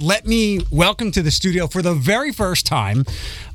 let me welcome to the studio for the very first time,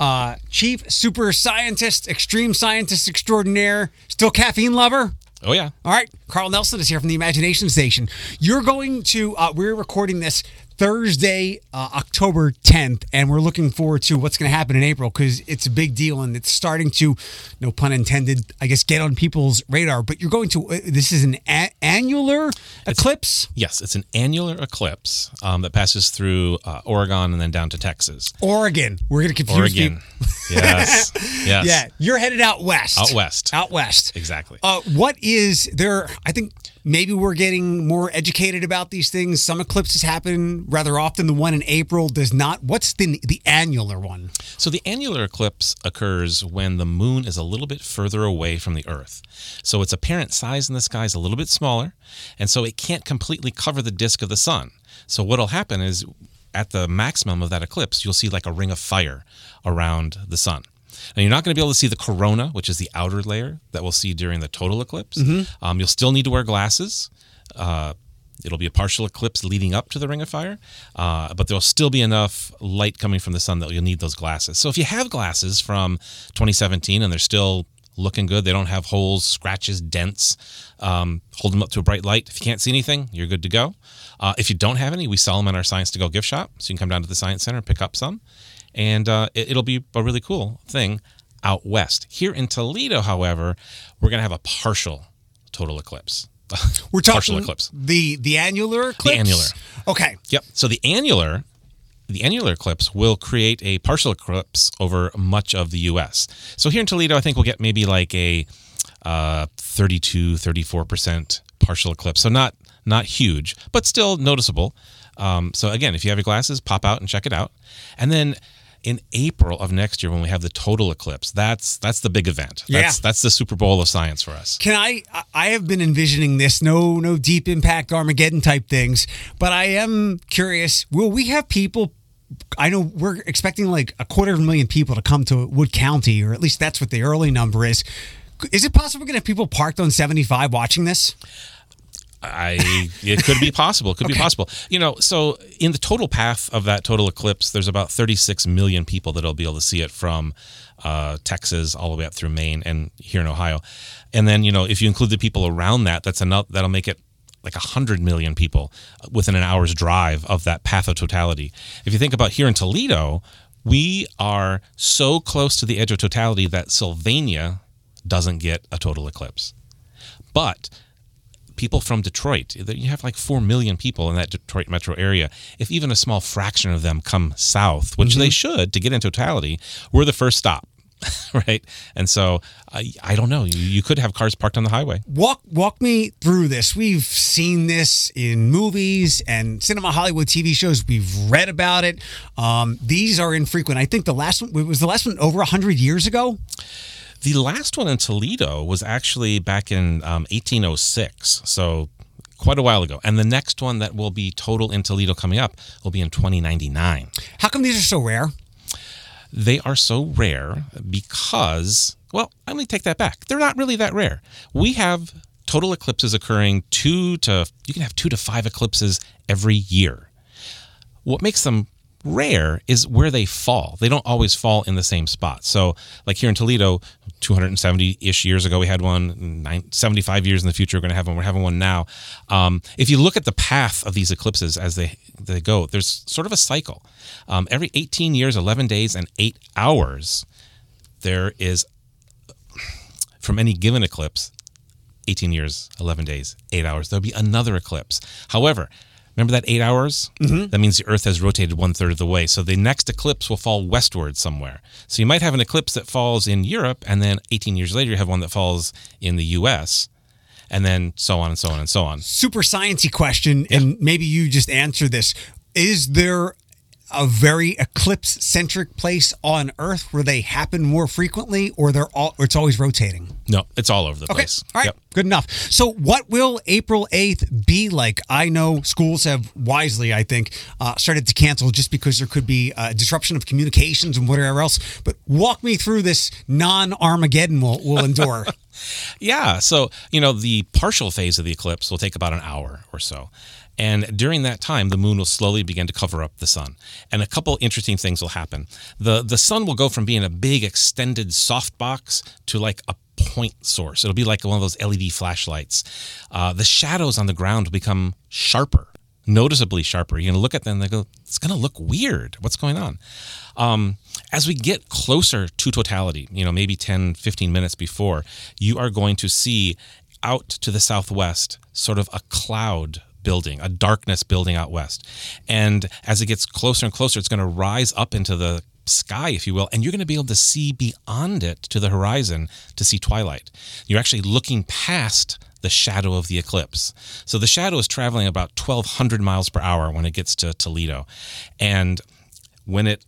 uh, Chief Super Scientist, Extreme Scientist Extraordinaire, still caffeine lover. Oh yeah. All right, Carl Nelson is here from the Imagination Station. You're going to. Uh, we're recording this Thursday, uh, October 10th, and we're looking forward to what's going to happen in April because it's a big deal and it's starting to, no pun intended, I guess, get on people's radar. But you're going to. Uh, this is an a- annular eclipse. Yes, it's an annular eclipse um, that passes through uh, Oregon and then down to Texas. Oregon. We're going to confuse Oregon. people. yes. Yes. Yeah, you're headed out west. Out west. Out west. Exactly. Uh, what is there? I think maybe we're getting more educated about these things. Some eclipses happen rather often. The one in April does not. What's the the annular one? So the annular eclipse occurs when the moon is a little bit further away from the Earth. So its apparent size in the sky is a little bit smaller, and so it can't completely cover the disk of the sun. So what'll happen is at the maximum of that eclipse, you'll see like a ring of fire around the sun. Now, you're not going to be able to see the corona, which is the outer layer that we'll see during the total eclipse. Um, you'll still need to wear glasses. Uh, it'll be a partial eclipse leading up to the ring of fire, uh, but there'll still be enough light coming from the sun that you'll need those glasses. So if you have glasses from 2017 and they're still looking good, they don't have holes, scratches, dents, um, hold them up to a bright light. If you can't see anything, you're good to go. Uh, if you don't have any, we sell them in our Science to Go gift shop. So you can come down to the Science Center and pick up some. And uh, it, it'll be a really cool thing out west. Here in Toledo, however, we're going to have a partial total eclipse. We're talking partial eclipse. The the annular eclipse. The annular. Okay. Yep. So the annular, the annular eclipse will create a partial eclipse over much of the U.S. So here in Toledo, I think we'll get maybe like a uh, 32, 34 percent partial eclipse. So not not huge, but still noticeable. Um, so again, if you have your glasses, pop out and check it out. And then in April of next year, when we have the total eclipse, that's that's the big event. That's, Yeah. that's the Super Bowl of science for us. Can I? I- I have been envisioning this. No, no deep impact Armageddon type things. But I am curious. Will we have people? I know we're expecting like a quarter of a million people to come to Wood County, or at least that's what the early number is. Is it possible we're going to have people parked on 75 watching this? I it could be possible. It could be possible. You know, so in the total path of that total eclipse, there's about 36 million people that'll be able to see it from uh, Texas all the way up through Maine and here in Ohio. And then you know, if you include the people around that, that's enough. That'll make it like 100 million people within an hour's drive of that path of totality. If you think about here in Toledo, we are so close to the edge of totality that Sylvania doesn't get a total eclipse. But people from Detroit, you have like 4 million people in that Detroit metro area. If even a small fraction of them come south, which they should to get in totality, we're the first stop. right. And so I, I don't know. You, you could have cars parked on the highway. Walk walk me through this. We've seen this in movies and cinema Hollywood TV shows. We've read about it. Um, these are infrequent. I think the last one was the last one over 100 years ago. The last one in Toledo was actually back in um, 1806. So quite a while ago. And the next one that will be total in Toledo coming up will be in 2099. How come these are so rare? They are so rare because, well, let me take that back. They're not really that rare. We have total eclipses occurring two to, you can have two to five eclipses every year. What makes them rare is where they fall. They don't always fall in the same spot. So, like here in Toledo, 270 ish years ago, we had one. Nine, 75 years in the future, we're going to have one. We're having one now. Um, if you look at the path of these eclipses as they, they go, there's sort of a cycle. Um, every 18 years, 11 days, and eight hours, there is, from any given eclipse, 18 years, 11 days, 8 hours, there'll be another eclipse. However, remember that 8 hours? Mm-hmm. That means the Earth has rotated one third of the way. So the next eclipse will fall westward somewhere. So you might have an eclipse that falls in Europe, and then 18 years later, you have one that falls in the US, and then so on and so on and so on. Super sciencey question, and maybe you just answer this. Is there a very eclipse centric place on Earth where they happen more frequently, or they're all, or it's always rotating? No, it's all over the Okay. place. All right. Yep. Good enough. So, what will April 8th be like? I know schools have wisely, I think, uh, started to cancel just because there could be a disruption of communications and whatever else. But walk me through this non Armageddon we'll, we'll endure. Yeah. So, you know, the partial phase of the eclipse will take about an hour or so. And during that time, the moon will slowly begin to cover up the sun. And a couple interesting things will happen. The the sun will go from being a big extended softbox to like a point source. It'll be like one of those LED flashlights. Uh, the shadows on the ground will become sharper, noticeably sharper. You're gonna look at them and they go, it's gonna look weird. What's going on? Um, as we get closer to totality, you know, maybe 10, 15 minutes before, you are going to see out to the southwest sort of a cloud building, a darkness building out west. And as it gets closer and closer, it's going to rise up into the sky, if you will, and you're going to be able to see beyond it to the horizon to see twilight. You're actually looking past the shadow of the eclipse. So the shadow is traveling about 1,200 miles per hour when it gets to Toledo. And when it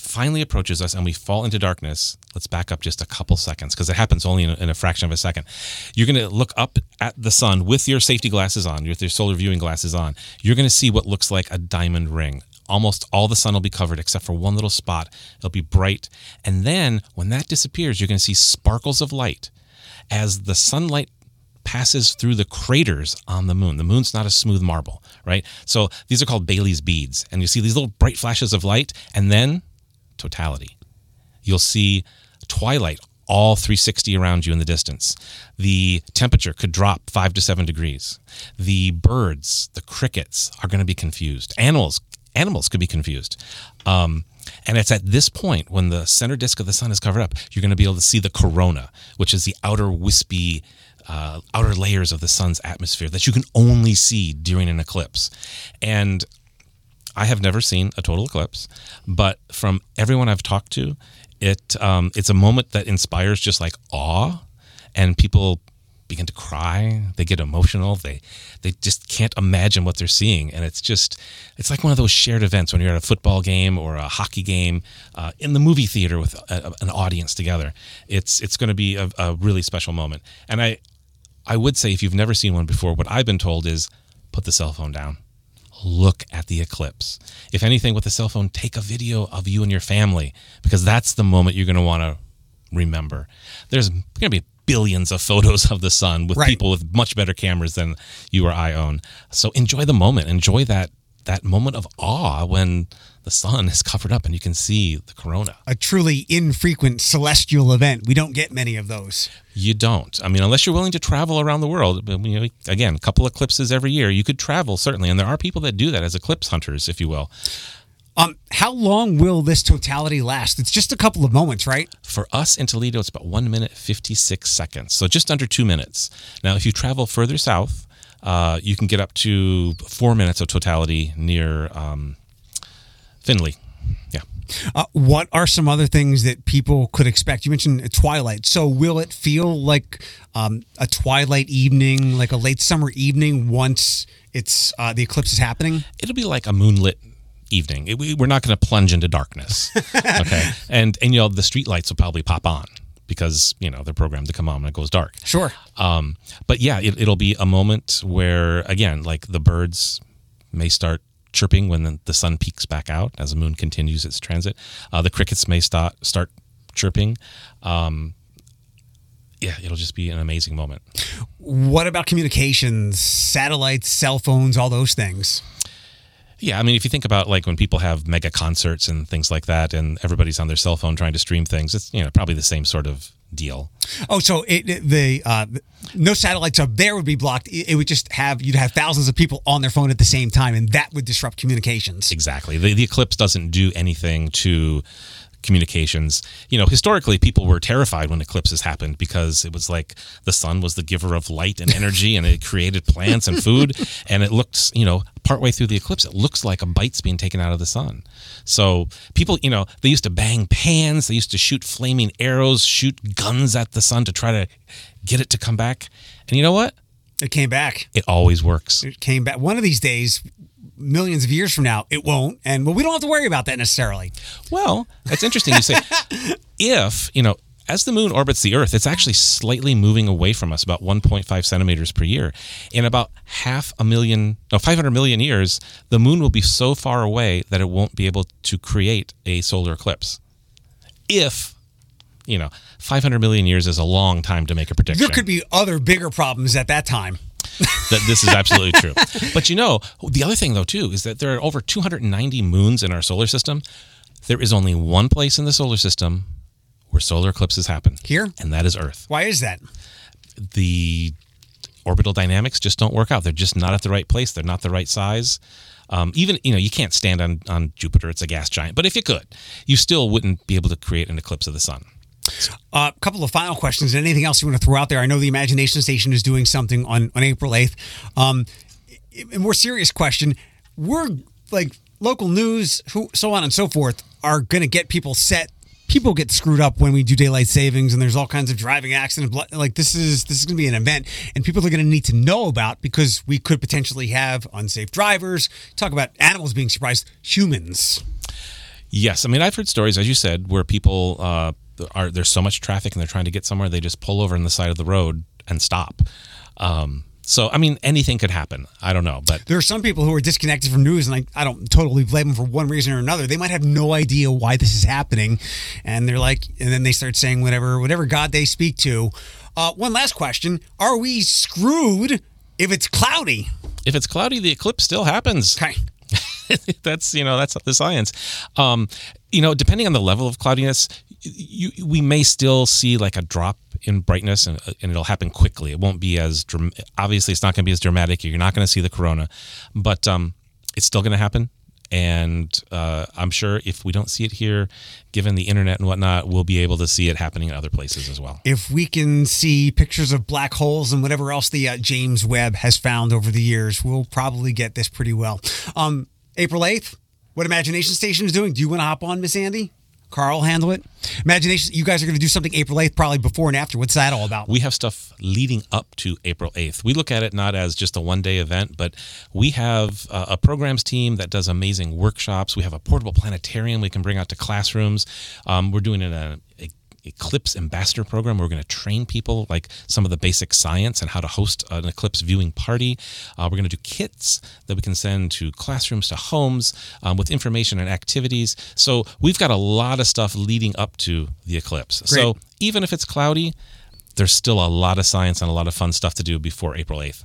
finally approaches us and we fall into darkness, let's back up just a couple seconds because it happens only in a, in a, fraction of a second. You're going to look up at the sun with your safety glasses on, with your solar viewing glasses on. You're going to see what looks like a diamond ring. Almost all the sun will be covered except for one little spot. It'll be bright. And then when that disappears, you're going to see sparkles of light as the sunlight passes through the craters on the moon. The moon's not a smooth marble, right? So these are called Baily's beads. And you see these little bright flashes of light, and then totality. You'll see twilight all 360 around you in the distance. The temperature could drop five to seven degrees. The birds, the crickets are going to be confused. Animals, animals could be confused. Um, and it's at this point when the center disk of the sun is covered up, you're going to be able to see the corona, which is the outer wispy, uh, outer layers of the sun's atmosphere that you can only see during an eclipse. And I have never seen a total eclipse, but from everyone I've talked to, it um, it's a moment that inspires just like awe, and people begin to cry. They get emotional. They they just can't imagine what they're seeing, and it's just it's like one of those shared events when you're at a football game or a hockey game uh, in the movie theater with a, an audience together. It's it's going to be a, a really special moment, and I I would say if you've never seen one before, what I've been told is put the cell phone down look at the eclipse. If anything, with a cell phone, take a video of you and your family because that's the moment you're going to want to remember. There's going to be billions of photos of the sun with right. people with much better cameras than you or I own. So enjoy the moment. Enjoy that that moment of awe when the sun is covered up and you can see the corona. A truly infrequent celestial event. We don't get many of those. You don't. I mean, unless you're willing to travel around the world. You know, again, a couple eclipses every year. You could travel certainly, and there are people that do that as eclipse hunters, if you will. Um, how long will this totality last? It's just a couple of moments, right? For us in Toledo, it's about one minute fifty six seconds, so just under two minutes. Now, if you travel further south, uh, you can get up to four minutes of totality near um, Findlay. Yeah. Uh, what are some other things that people could expect? You mentioned Twilight. So, will it feel like um, a twilight evening, like a late summer evening, once it's uh, the eclipse is happening? It'll be like a moonlit evening. It, we, are not going to plunge into darkness. okay, and and you know the street lights will probably pop on because you know they're programmed to come on when it goes dark. Sure. Um, but yeah, it, it'll be a moment where again, like the birds may start chirping when the sun peaks back out as the moon continues its transit. Uh, the crickets may start start chirping. Um, yeah, it'll just be an amazing moment. What about communications, satellites, cell phones, all those things? Yeah, I mean, if you think about like when people have mega concerts and things like that, and everybody's on their cell phone trying to stream things, it's you know probably the same sort of deal. Oh, so it, it, the uh, no satellites up there would be blocked. It, it, would just have you'd have thousands of people on their phone at the same time, and that would disrupt communications. Exactly. The, the eclipse doesn't do anything to communications. You know, historically, people were terrified when eclipses happened because it was like the sun was the giver of light and energy, and it created plants and food. And it looked, you know, partway through the eclipse, it looks like a bite's being taken out of the sun. So people, you know, they used to bang pans, they used to shoot flaming arrows, shoot guns at the sun to try to get it to come back. And you know what? It came back. It always works. It came back. One of these days, millions of years from now, it won't. And well, we don't have to worry about that necessarily. Well, that's interesting. You say, if, you know, as the moon orbits the Earth, it's actually slightly moving away from us about 1.5 centimeters per year. In about half a million, no, 500 million years, the moon will be so far away that it won't be able to create a solar eclipse. If, you know, 500 million years is a long time to make a prediction. There could be other bigger problems at that time. that this is absolutely true. But you know, the other thing though too is that there are over 290 moons in our solar system. There is only one place in the solar system where solar eclipses happen. Here? And that is Earth. Why is that? The orbital dynamics just don't work out. They're just not at the right place. They're not the right size. Um, even you know you can't stand on on Jupiter; it's a gas giant. But if you could, you still wouldn't be able to create an eclipse of the sun. A uh, couple of final questions. Anything else you want to throw out there? I know the Imagination Station is doing something on, on April 8th. Um, a more serious question. We're like local news, who, so on and so forth, are going to get people set. People get screwed up when we do daylight savings, and there's all kinds of driving accidents. Like this is this is going to be an event, and people are going to need to know about because we could potentially have unsafe drivers. Talk about animals being surprised, humans. Yes, I mean I've heard stories, as you said, where people uh, are there's so much traffic and they're trying to get somewhere, they just pull over on the side of the road and stop. Um, so, I mean, anything could happen. I don't know, but there are some people who are disconnected from news, and I, I don't totally blame them for one reason or another. They might have no idea why this is happening, and they're like, and then they start saying whatever, whatever God they speak to. Uh, one last question: Are we screwed if it's cloudy? If it's cloudy, the eclipse still happens. Okay. that's you know that's the science. Um, you know, depending on the level of cloudiness, you, we may still see like a drop in brightness and, and it'll happen quickly. It won't be as obviously it's not going to be as dramatic. You're not going to see the corona, but um, it's still going to happen. And uh, I'm sure if we don't see it here, given the internet and whatnot, we'll be able to see it happening in other places as well. If we can see pictures of black holes and whatever else the uh, James Webb has found over the years, we'll probably get this pretty well. Um, April 8th, what Imagination Station is doing? Do you want to hop on, Miss Andi? Carl handle it? Imagination, you guys are going to do something April 8th, probably before and after. What's that all about? We have stuff leading up to April 8th. We look at it not as just a one day event, but we have a programs team that does amazing workshops. We have a portable planetarium we can bring out to classrooms. Um, we're doing it a, a Eclipse Ambassador Program. We're going to train people like some of the basic science and how to host an Eclipse viewing party. Uh, we're going to do kits that we can send to classrooms, to homes um, with information and activities. So we've got a lot of stuff leading up to the eclipse. Great. So even if it's cloudy, there's still a lot of science and a lot of fun stuff to do before April 8th.